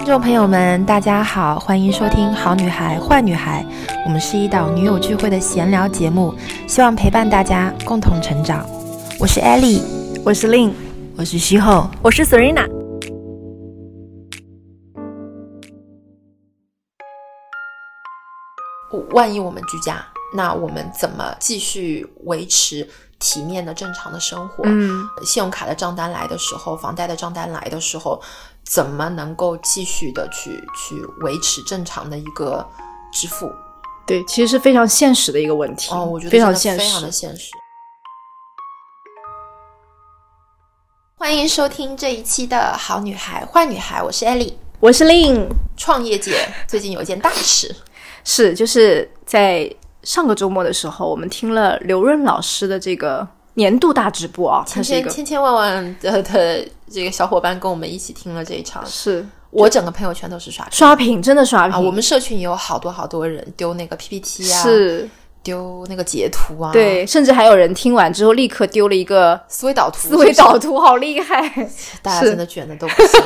听众朋友们，大家好，欢迎收听《好女孩坏女孩》，我们是一档女友聚会的闲聊节目，希望陪伴大家共同成长。我是 Ellie，我是 Lin，我是徐后，我是 Serena。万一我们居家，那我们怎么继续维持体面的正常的生活？嗯，信用卡的账单来的时候，房贷的账单来的时候，怎么能够继续的去去维持正常的一个支付？对，其实是非常现实的一个问题。哦，我觉得非常现实，非常的现实。欢迎收听这一期的好女孩坏女孩，我是 Ellie，我是 Lin。创业界最近有一件大事。是，就是在上个周末的时候，我们听了刘润老师的这个年度大直播啊，千千千千万万的的这个小伙伴跟我们一起听了这一场，是。我整个朋友圈都是刷屏。刷屏，真的刷屏。啊！我们社群也有好多好多人丢那个 PPT 啊，是。丢那个截图啊，对，甚至还有人听完之后立刻丢了一个思维导图，思维导图好厉害，大家真的卷的都不行。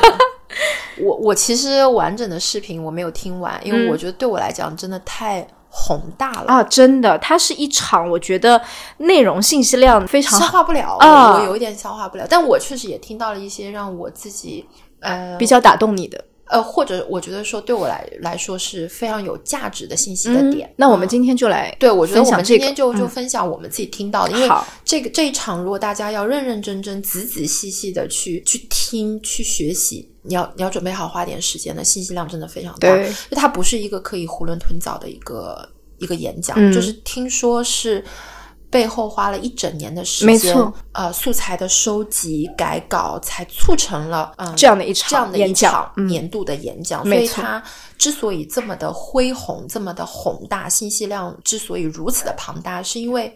我我其实完整的视频我没有听完，因为我觉得对我来讲真的太宏大了啊！真的，它是一场我觉得内容信息量非常消化不了 啊，我有一点消化不了。但我确实也听到了一些让我自己呃比较打动你的呃，或者我觉得说对我来来说是非常有价值的信息的点。那我们今天就来对我觉得我们今天嗯就就分享我们自己听到的，因为这个这一场如果大家要认认真真、仔仔细细的去去听、去学习。你要你要准备好花点时间的，信息量真的非常大。对，就它不是一个可以囫囵吞枣的一个一个演讲，嗯、就是听说是背后花了一整年的时间，没错，呃，素材的收集、改稿，才促成了嗯这样的一场这样的一场年度的演讲。嗯、所以它之所以这么的恢宏，这么的宏大，信息量之所以如此的庞大，是因为。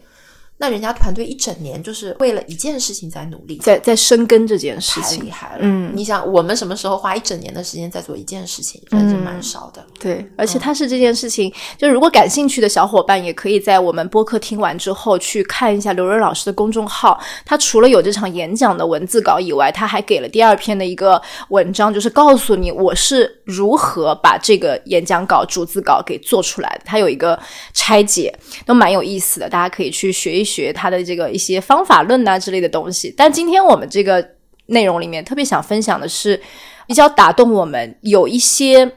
那人家团队一整年就是为了一件事情在努力，在在深耕这件事情，太厉害了。嗯，你想我们什么时候花一整年的时间在做一件事情，真是蛮少的。对，而且它是这件事情，就如果感兴趣的小伙伴，也可以在我们播客听完之后去看一下刘润老师的公众号。他除了有这场演讲的文字稿以外，他还给了第二篇的一个文章，就是告诉你我是如何把这个演讲稿、逐字稿给做出来的。他有一个拆解，都蛮有意思的，大家可以去学一学。学他的这个一些方法论啊之类的东西，但今天我们这个内容里面特别想分享的是比较打动我们，有一些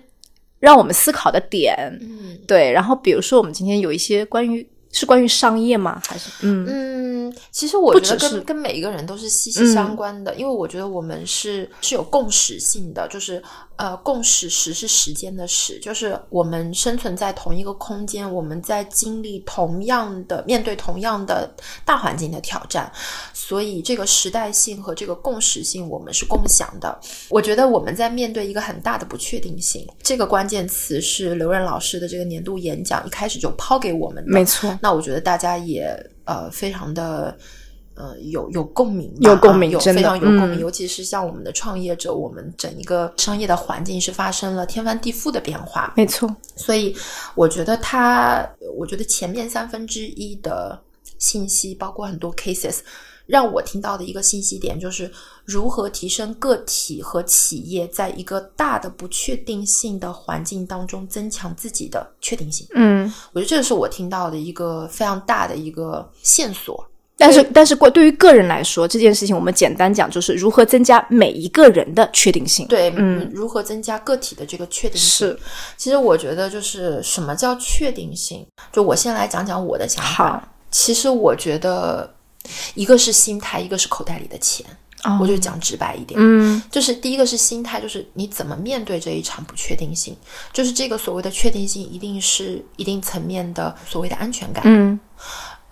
让我们思考的点，嗯，对。然后比如说我们今天有一些关于是关于商业吗？还是嗯嗯，其实我觉得跟跟每一个人都是息息相关的，嗯、因为我觉得我们是是有共识性的，就是呃，共识时是时间的时，就是我们生存在同一个空间，我们在经历同样的面对同样的大环境的挑战，所以这个时代性和这个共识性我们是共享的。我觉得我们在面对一个很大的不确定性，这个关键词是刘润老师的这个年度演讲一开始就抛给我们的，没错。那我觉得大家也呃非常的呃有有共鸣，有共鸣，有非常有共鸣。嗯、尤其是像我们的创业者，我们整一个商业的环境是发生了天翻地覆的变化，没错。所以我觉得他，我觉得前面三分之一的信息，包括很多 cases，让我听到的一个信息点就是如何提升个体和企业在一个大的不确定性的环境当中增强自己的确定性。嗯，我觉得这个是我听到的一个非常大的一个线索。但是，但是，对于个人来说，这件事情我们简单讲，就是如何增加每一个人的确定性。对，嗯，如何增加个体的这个确定性？是，其实我觉得就是什么叫确定性？就我先来讲讲我的想法。其实我觉得，一个是心态，一个是口袋里的钱。哦、我就讲直白一点，嗯，就是第一个是心态，就是你怎么面对这一场不确定性，就是这个所谓的确定性，一定是一定层面的所谓的安全感。嗯。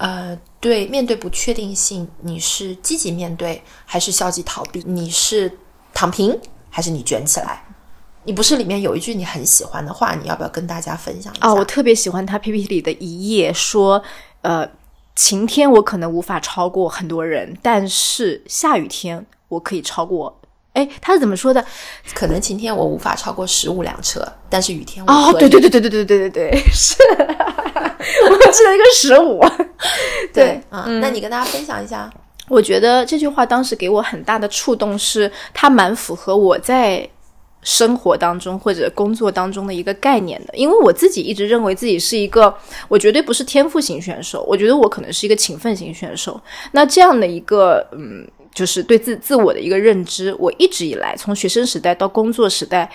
呃，对，面对不确定性，你是积极面对还是消极逃避？你是躺平还是你卷起来？你不是里面有一句你很喜欢的话，你要不要跟大家分享一下？啊，我特别喜欢他 PPT 里的一页，说，呃，晴天我可能无法超过很多人，但是下雨天我可以超过。哎，他是怎么说的？可能晴天我无法超过十五辆车，但是雨天我哦，对对对对对对对对对，是，我记得一个十五。对，嗯，那你跟大家分享一下。我觉得这句话当时给我很大的触动，是它蛮符合我在生活当中或者工作当中的一个概念的，因为我自己一直认为自己是一个，我绝对不是天赋型选手，我觉得我可能是一个勤奋型选手。那这样的一个，嗯，就是对自自我的一个认知，我一直以来从学生时代到工作时代，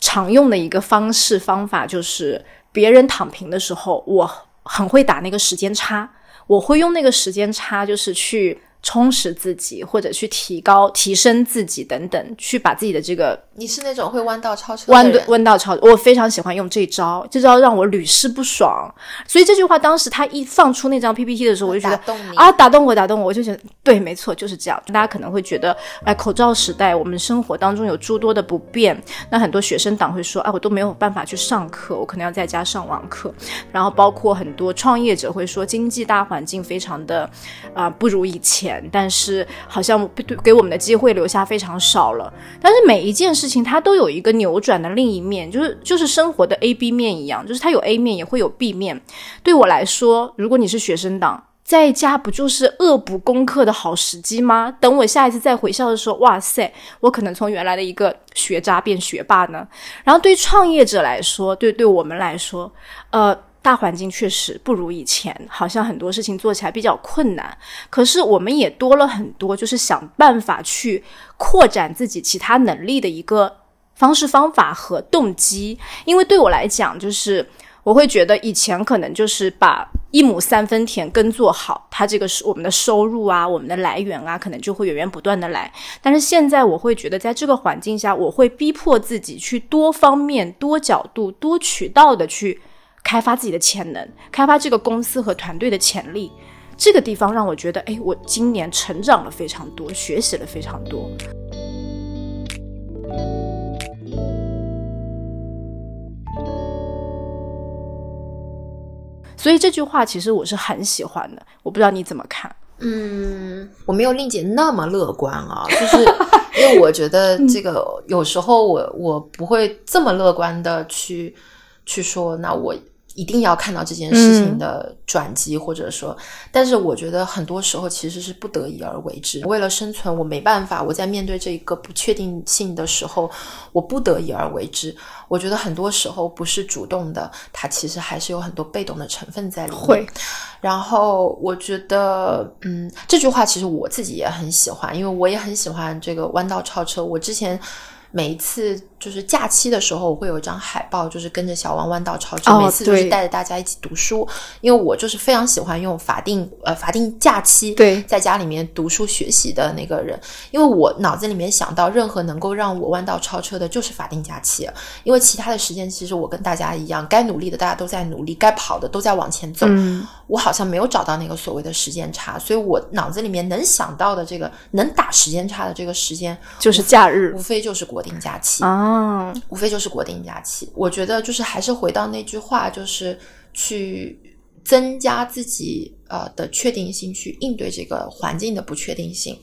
常用的一个方式方法就是，别人躺平的时候，我很会打那个时间差，我会用那个时间差，就是去。充实自己，或者去提高、提升自己等等，去把自己的这个。你是那种会弯道超车弯弯道超，我非常喜欢用这招，这招让我屡试不爽。所以这句话当时他一放出那张 PPT 的时候，我就觉得啊，打动我，打动我，我就觉得对，没错，就是这样。大家可能会觉得，哎，口罩时代，我们生活当中有诸多的不便。那很多学生党会说，哎，我都没有办法去上课，我可能要在家上网课。然后包括很多创业者会说，经济大环境非常的啊不如以前。但是好像给我们的机会留下非常少了。但是每一件事情它都有一个扭转的另一面，就是就是生活的 A B 面一样，就是它有 A 面也会有 B 面。对我来说，如果你是学生党，在家不就是恶补功课的好时机吗？等我下一次再回校的时候，哇塞，我可能从原来的一个学渣变学霸呢。然后对创业者来说，对对我们来说，呃。大环境确实不如以前，好像很多事情做起来比较困难。可是我们也多了很多，就是想办法去扩展自己其他能力的一个方式方法和动机。因为对我来讲，就是我会觉得以前可能就是把一亩三分田耕作好，它这个是我们的收入啊，我们的来源啊，可能就会源源不断的来。但是现在我会觉得，在这个环境下，我会逼迫自己去多方面、多角度、多渠道的去。开发自己的潜能，开发这个公司和团队的潜力，这个地方让我觉得，哎，我今年成长了非常多，学习了非常多。所以这句话其实我是很喜欢的，我不知道你怎么看。嗯，我没有令姐那么乐观啊，就是因为我觉得这个有时候我我不会这么乐观的去去说，那我。一定要看到这件事情的转机，或者说，但是我觉得很多时候其实是不得已而为之。为了生存，我没办法。我在面对这一个不确定性的时候，我不得已而为之。我觉得很多时候不是主动的，它其实还是有很多被动的成分在里面。会。然后我觉得，嗯，这句话其实我自己也很喜欢，因为我也很喜欢这个弯道超车。我之前每一次。就是假期的时候，我会有一张海报，就是跟着小王弯道超车，每次就是带着大家一起读书。因为我就是非常喜欢用法定呃法定假期对在家里面读书学习的那个人。因为我脑子里面想到任何能够让我弯道超车的，就是法定假期。因为其他的时间，其实我跟大家一样，该努力的大家都在努力，该跑的都在往前走。我好像没有找到那个所谓的时间差，所以我脑子里面能想到的这个能打时间差的这个时间，就是假日，无非就是国定假期啊。嗯，无非就是国定假期。我觉得就是还是回到那句话，就是去增加自己呃的确定性，去应对这个环境的不确定性。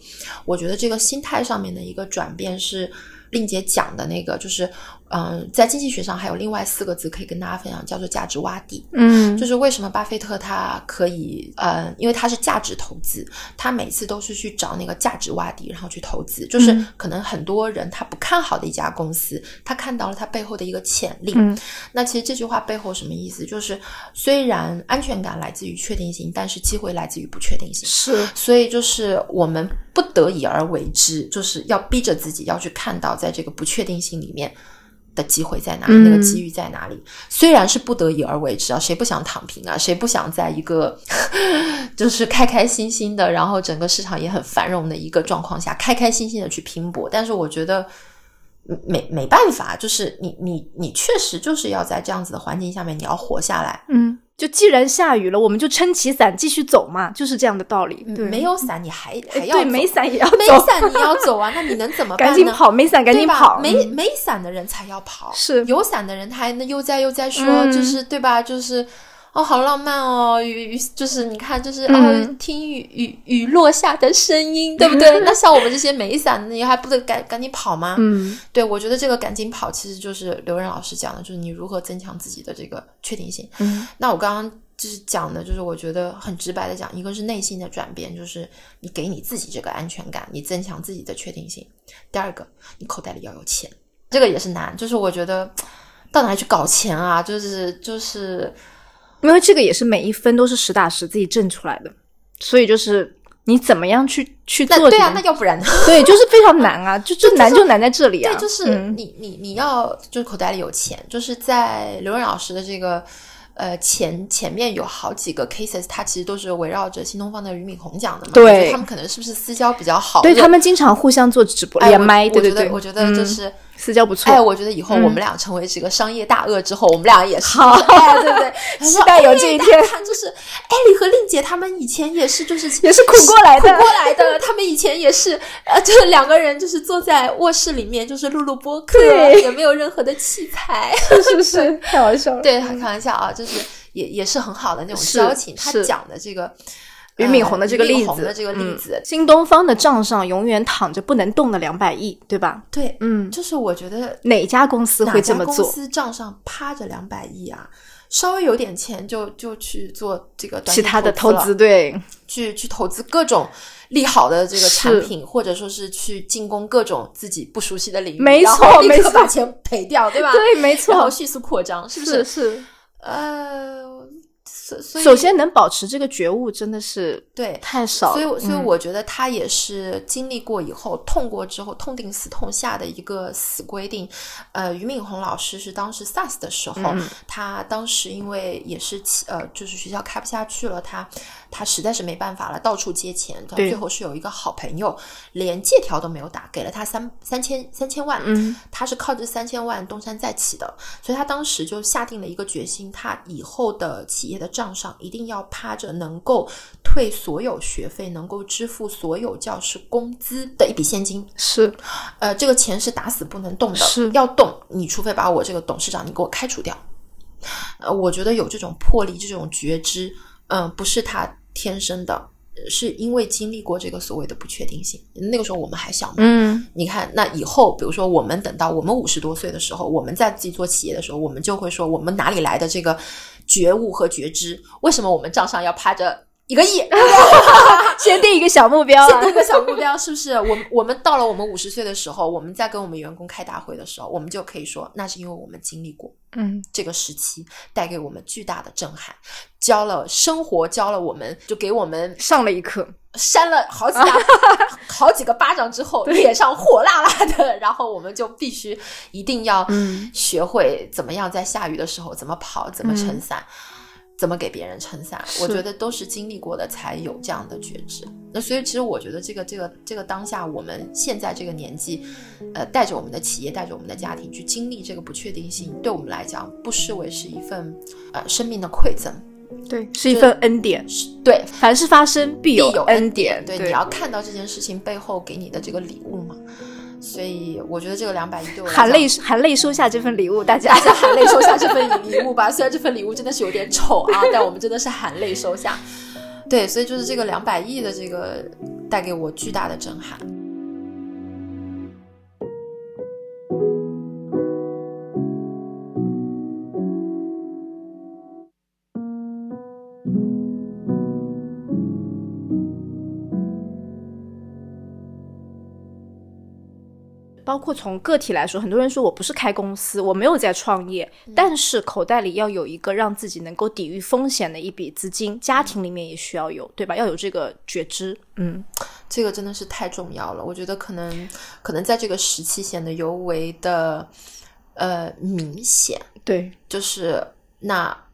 我觉得这个心态上面的一个转变是令姐讲的那个，就是。嗯，在经济学上还有另外四个字可以跟大家分享，叫做价值洼地。嗯，就是为什么巴菲特他可以，呃，因为他是价值投资，他每次都是去找那个价值洼地，然后去投资。就是可能很多人他不看好的一家公司，他看到了它背后的一个潜力。嗯，那其实这句话背后什么意思？就是虽然安全感来自于确定性，但是机会来自于不确定性。是，所以就是我们不得已而为之，就是要逼着自己要去看到，在这个不确定性里面。的机会在哪里？那个机遇在哪里？虽然是不得已而为之啊，谁不想躺平啊？谁不想在一个 就是开开心心的，然后整个市场也很繁荣的一个状况下，开开心心的去拼搏？但是我觉得没没办法，就是你你你确实就是要在这样子的环境下面，你要活下来。嗯。就既然下雨了，我们就撑起伞继续走嘛，就是这样的道理。对，没有伞你还还要对，没伞也要没伞你要走啊，那你能怎么办呢？赶紧跑，没伞赶紧跑。没没伞的人才要跑，是有伞的人他还能悠哉悠哉说，就是对吧？就是。哦，好浪漫哦！雨雨就是你看，就是哦，听雨雨雨落下的声音，对不对？那像我们这些没伞的，你还不得赶赶紧跑吗？嗯，对，我觉得这个赶紧跑，其实就是刘仁老师讲的，就是你如何增强自己的这个确定性。嗯，那我刚刚就是讲的，就是我觉得很直白的讲，一个是内心的转变，就是你给你自己这个安全感，你增强自己的确定性；第二个，你口袋里要有钱。这个也是难。就是我觉得到哪里去搞钱啊？就是就是，因为这个也是每一分都是实打实自己挣出来的，所以就是你怎么样去去做对啊，那要不然呢？对，就是非常难啊，就就难就难在这里啊。对，就是嗯你你你要就是口袋里有钱，就是在刘润老师的这个呃前前面有好几个 cases，它其实都是围绕着新东方的俞敏洪讲的嘛。对他们可能是不是私交比较好？对他们经常互相做直播连麦，我对对对，觉得我觉得就嗯是。私交不错。哎，我觉得以后嗯我们俩成为这个商业大鳄之后，我们俩也是，好 哎，对不对？期待有这一天就是艾丽和令姐他们以前也是，就是也是苦过来的苦过来的。他们以前也是，呃，就是两个人就是坐在卧室里面，就是录录播客，对也没有任何的器材。是不是太好笑了？对，开玩笑啊，就是也也是很好的那种交情。他讲的这个俞敏洪的这个例子，的这个例嗯子，新东方的账上永远躺着不能动的两百亿，对吧？对，嗯，就是我觉得哪家公司会这么做？公司账上趴着两百亿啊？稍微有点钱就就去做这个其他的投资，对，去去投资各种利好的这个产品，或者说是去进攻各种自己不熟悉的领域，没错没错把钱赔掉，对吧？对，没错然后错，迅速扩张，是不是是。呃，首先能保持这个觉悟，真的是对。太少了。所以，所以嗯我觉得他也是经历过以后，痛过之后，痛定思痛下的一个死规定。呃，俞敏洪老师是当时 SARS 的时候，嗯他当时因为也是起呃，就是学校开不下去了，他他实在是没办法了，到处借钱。他最后是有一个好朋友，连借条都没有打，给了他三三千三千万。嗯，他是靠这三千万东山再起的，所以他当时就下定了一个决心，他以后的企业的账上一定要趴着能够退所有学费、能够支付所有教师工资的一笔现金。是呃，这个钱是打死不能动的，是要动，你除非把我这个董事长你给我开除掉。呃，我觉得有这种魄力、这种觉知，嗯、不是他天生的，是因为经历过这个所谓的不确定性。那个时候我们还小嘛，嗯，你看，那以后，比如说我们等到我们五十多岁的时候，我们在自己做企业的时候，我们就会说，我们哪里来的这个觉悟和觉知？为什么我们账上要趴着一个亿？先定一个小目标啊，先定个小目标，是不是？我们我们到了我们五十岁的时候，我们在跟我们员工开大会的时候，我们就可以说，那是因为我们经历过嗯，这个时期，带给我们巨大的震撼，教了生活，教了我们，就给我们上了一课，扇了好几大 好几个巴掌之后，脸上火辣辣的，然后我们就必须一定要嗯学会怎么样在下雨的时候怎么跑，怎么撑伞。怎么给别人撑伞？我觉得都是经历过的才有这样的觉知。那所以，其实我觉得这个这个这个当下，我们现在这个年纪，呃，带着我们的企业，带着我们的家庭去经历这个不确定性，对我们来讲，不失为是一份呃生命的馈赠。对，是一份恩典，是对，凡事发生必必有恩典。对，对，你要看到这件事情背后给你的这个礼物嘛。所以我觉得这个两百亿对我含泪含泪收下这份礼物，大家大家含泪收下这份礼物吧。虽然这份礼物真的是有点丑啊，但我们真的是含泪收下。对，所以就是这个两百亿的这个带给我巨大的震撼。包括从个体来说，很多人说我不是开公司，我没有在创业，但是口袋里要有一个让自己能够抵御风险的一笔资金，家庭里面也需要有，对吧？要有这个觉知，嗯，这个真的是太重要了。我觉得可能可能在这个时期显得尤为的呃明显。对，就是那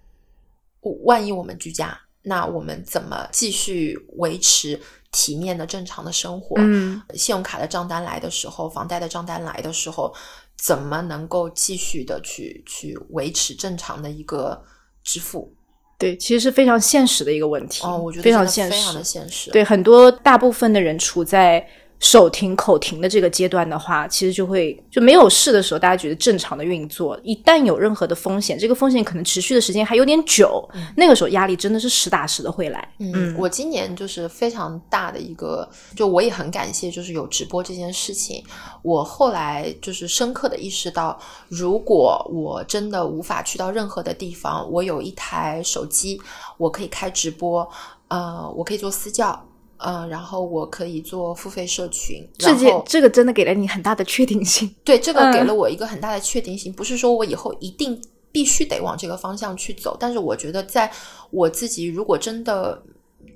万一我们居家，那我们怎么继续维持体面的正常的生活？嗯，信用卡的账单来的时候，房贷的账单来的时候，怎么能够继续的去去维持正常的一个支付？对，其实是非常现实的一个问题，哦，我觉得非常现实，非常的现实。对，很多大部分的人处在手停口停的这个阶段的话，其实就会就没有事的时候，大家觉得正常的运作，一旦有任何的风险，这个风险可能持续的时间还有点久，那个时候压力真的是实打实的会来。嗯，我今年就是非常大的一个，就我也很感谢，就是有直播这件事情。我后来就是深刻的意识到，如果我真的无法去到任何的地方，我有一台手机，我可以开直播，呃，我可以做私教。嗯，然后我可以做付费社群，这件这个真的给了你很大的确定性。对，这个给了我一个很大的确定性，不是说我以后一定必须得往这个方向去走，但是我觉得在我自己如果真的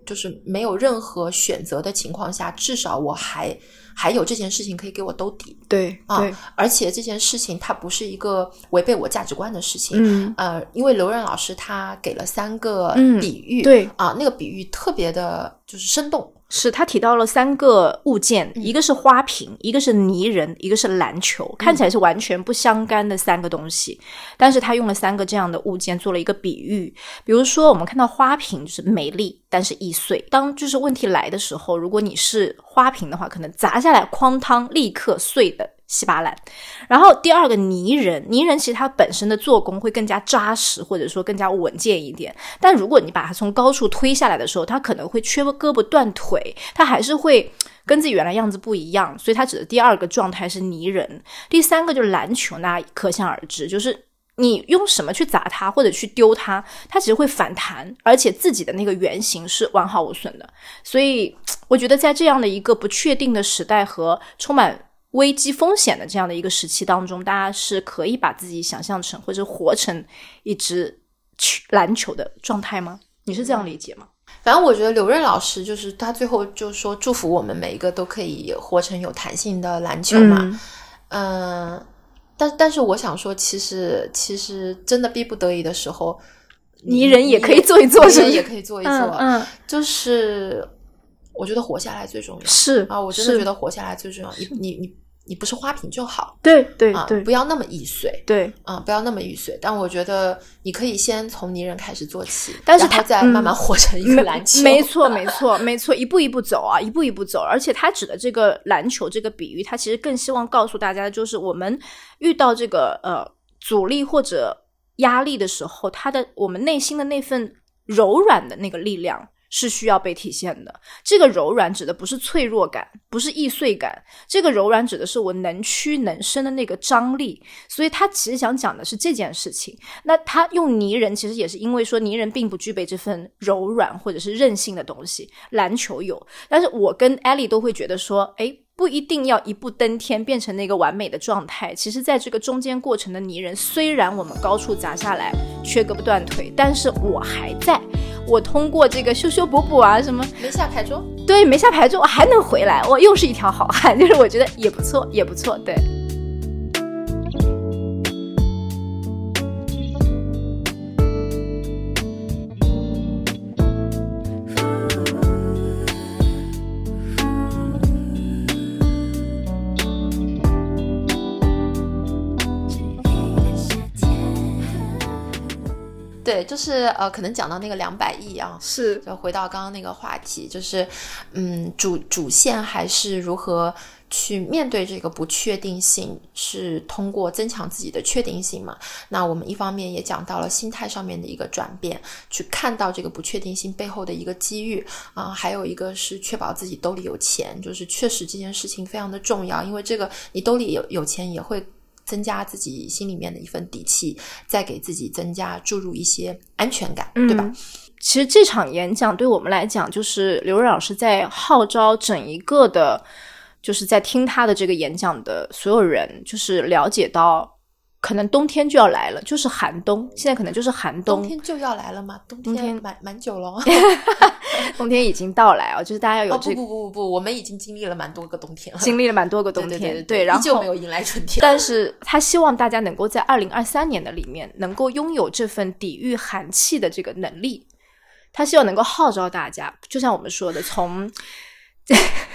就是没有任何选择的情况下，至少我还。还有这件事情可以给我兜底，对啊，而且这件事情它不是一个违背我价值观的事情，嗯。呃，因为刘润老师他给了三个比喻，对。啊，那个比喻特别的就是生动。是他提到了三个物件，一个是花瓶，一个是泥人，一个是篮球，看起来是完全不相干的三个东西，但是他用了三个这样的物件做了一个比喻。比如说，我们看到花瓶就是美丽，但是易碎。当就是问题来的时候，如果你是花瓶的话，可能砸下来哐当，立刻碎的。稀巴烂，然后第二个泥人，泥人其实它本身的做工会更加扎实，或者说更加稳健一点。但如果你把它从高处推下来的时候，它可能会缺胳膊断腿，它还是会跟自己原来样子不一样。所以它指的第二个状态是泥人。第三个就是篮球，那可想而知，就是你用什么去砸它或者去丢它，它其实会反弹，而且自己的那个原型是完好无损的。所以我觉得在这样的一个不确定的时代和充满。危机风险的这样的一个时期当中，大家是可以把自己想象成或者活成一支篮球的状态吗？你是这样理解吗？反正我觉得刘润老师就是他最后就说祝福我们每一个都可以活成有弹性的篮球嘛。嗯，但但是我想说，其实其实真的逼不得已的时候，泥人也可以做一做，人也可以做一做。嗯，就是。我觉得活下来最重要是啊，我真的觉得活下来最重要。你你你你不是花瓶就好，对对对，不要那么易碎，对啊，不要那么易碎。但我觉得你可以先从泥人开始做起，但是他再慢慢活成一个篮球。没错没错没错，一步一步走啊，一步一步走。而且他指的这个篮球这个比喻，他其实更希望告诉大家就是，我们遇到这个呃阻力或者压力的时候，他的我们内心的那份柔软的那个力量。是需要被体现的。这个柔软指的不是脆弱感，不是易碎感。这个柔软指的是我能屈能伸的那个张力。所以他其实想讲的是这件事情。那他用泥人，其实也是因为说泥人并不具备这份柔软或者是韧性的东西。篮球有，但是我跟艾莉都会觉得说，诶。不一定要一步登天变成那个完美的状态。其实，在这个中间过程的泥人，虽然我们高处砸下来，缺胳膊断腿，但是我还在。我通过这个修修补补啊，什么没下牌桌，对，没下牌桌，我还能回来，我又是一条好汉。就是我觉得也不错，也不错，对。就是呃，可能讲到那个两百亿啊，是，就回到刚刚那个话题，就是，嗯，主主线还是如何去面对这个不确定性，是通过增强自己的确定性嘛？那我们一方面也讲到了心态上面的一个转变，去看到这个不确定性背后的一个机遇啊，还有一个是确保自己兜里有钱，就是确实这件事情非常的重要，因为这个你兜里有有钱也会。增加自己心里面的一份底气，再给自己增加注入一些安全感，对吧？其实这场演讲对我们来讲，就是刘瑞老师在号召整一个的，就是在听他的这个演讲的所有人，就是了解到。可能冬天就要来了，就是寒冬。现在可能就是寒冬，冬天就要来了嘛？冬天蛮蛮久了，冬天已经到来啊！就是大家要有这不不不不不，我们已经经历了蛮多个冬天了，经历了蛮多个冬天，对，然后依旧没有迎来春天。但是他希望大家能够在二零二三年的里面，能够拥有这份抵御寒气的这个能力。他希望能够号召大家，就像我们说的，从。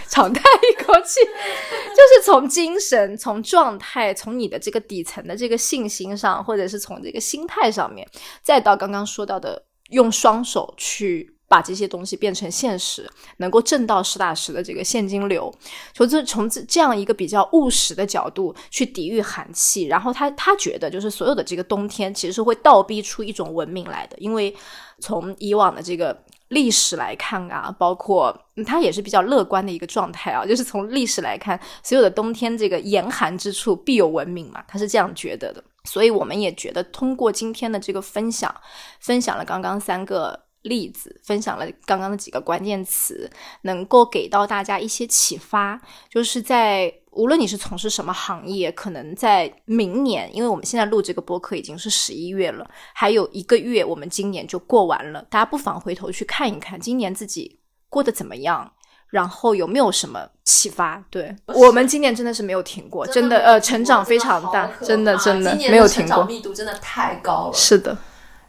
长叹一口气，就是从精神、从状态、从你的这个底层的这个信心上，或者是从这个心态上面，再到刚刚说到的，用双手去把这些东西变成现实，能够挣到实打实的这个现金流，从这从这这样一个比较务实的角度去抵御寒气。然后他他觉得，就是所有的这个冬天其实是会倒逼出一种文明来的，因为从以往的这个。历史来看啊，包括它也是比较乐观的一个状态啊，就是从历史来看，所有的冬天这个严寒之处必有文明嘛，他是这样觉得的。所以我们也觉得，通过今天的这个分享，分享了刚刚三个例子，分享了刚刚的几个关键词，能够给到大家一些启发。就是在无论你是从事什么行业，可能在明年，因为我们现在录这个播客已经是十一月了，还有一个月，我们今年就过完了。大家不妨回头去看一看，今年自己过得怎么样。然后有没有什么启发？对我们今年真的是没有停过，真的呃，成长非常大，真的真的没有停过，密度真的太高了。是的，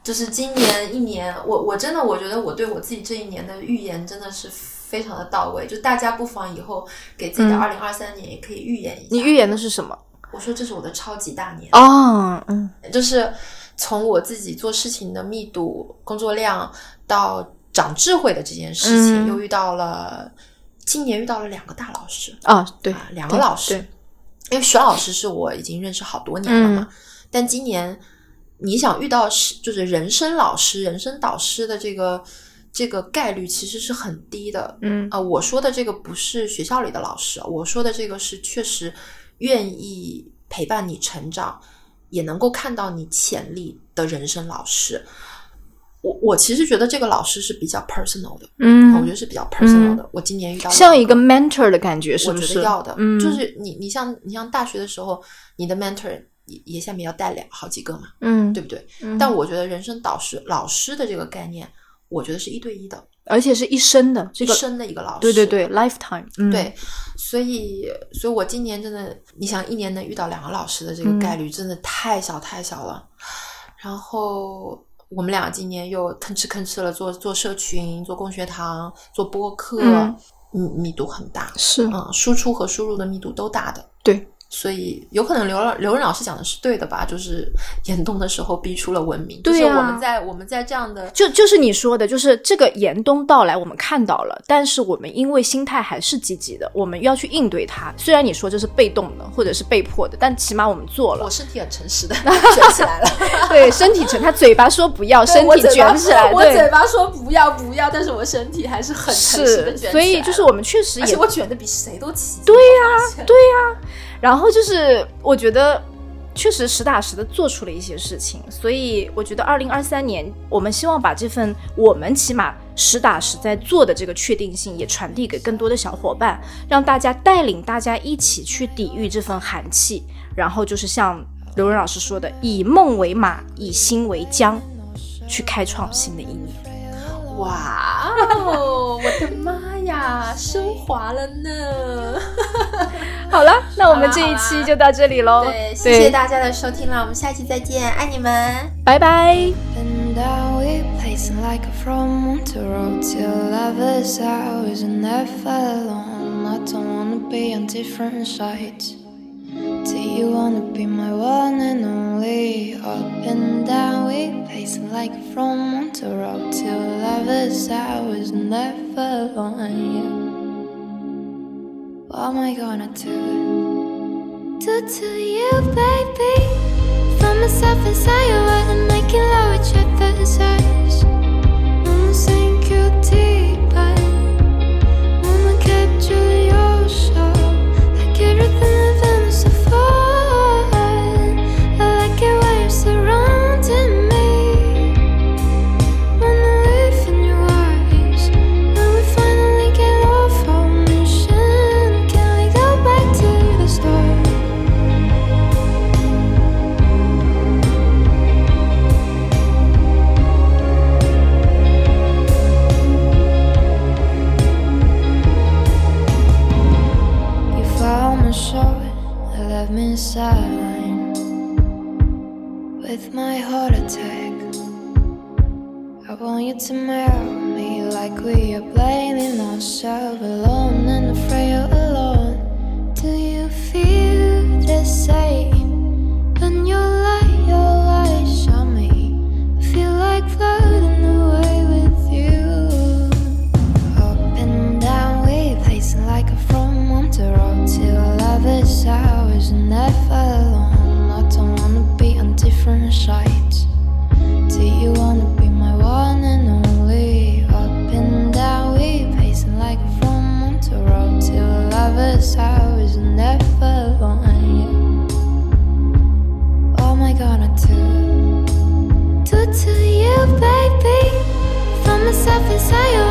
就是今年一年，我我真的我觉得我对我自己这一年的预言真的是非常的到位。就大家不妨以后给自己的二零二三年也可以预言一下。你预言的是什么？我说这是我的超级大年哦，嗯，就是从我自己做事情的密度、工作量到长智慧的这件事情，又遇到了。今年遇到了两个大老师啊，对，两个老师，因为徐老师是我已经认识好多年了嘛。但今年你想遇到是就是人生老师、人生导师的这个这个概率其实是很低的。嗯啊，我说的这个不是学校里的老师，我说的这个是确实愿意陪伴你成长，也能够看到你潜力的人生老师。我我其实觉得这个老师是比较 personal 的，嗯，我觉得是比较 personal 的。我今年遇到像一个 mentor 的感觉，是不是要的？就是你你像你像大学的时候，你的 mentor 也也下面要带两好几个嘛，嗯，对不对？但我觉得人生导师老师的这个概念，我觉得是一对一的，而且是一生的，一生的一个老师，对对对，lifetime，对。所以，所以我今年真的，你想一年能遇到两个老师的这个概率，真的太小太小了。然后。我们俩今年又吭哧吭哧了，做做社群，做共学堂，做播客，嗯密度很大，是嗯，输出和输入的密度都大的，对。所以有可能刘刘仁老师讲的是对的吧？就是严冬的时候逼出了文明。对呀，我们在我们在这样的，就就是你说的，就是这个严冬到来，我们看到了，但是我们因为心态还是积极的，我们要去应对它。虽然你说这是被动的或者是被迫的，但起码我们做了。我身体很诚实的 卷起来了。对，身体诚，他嘴巴说不要，身体卷起来。我嘴巴说不要不要，但是我身体还是很诚实的卷起来。所以就是我们确实也，我卷的比谁都齐。对呀，对呀。然后就是，我觉得确实实打实的做出了一些事情，所以我觉得二零二三年，我们希望把这份我们起码实打实在做的这个确定性，也传递给更多的小伙伴，让大家带领大家一起去抵御这份寒气。然后就是像刘润老师说的，以梦为马，以心为缰，去开创新的一年。哇哦，我的妈呀，升华了呢！好了，那我们这一期就到这里喽。对，谢谢大家的收听了，我们下期再见，爱你们，拜拜。Do you wanna be my one and only? Up and down we pacing like from one to lovers hours never on you. What am I gonna do? Do to you, baby? Find myself inside your world and making love with each other's eyes. Wanna sink you deeper, wanna capture your never alone. I don't wanna be on different sides. Do you wanna be my one and only? Up and down, we pacing like till lovers' hours. Never alone. What oh am I gonna do? Do to you, baby? Myself inside your.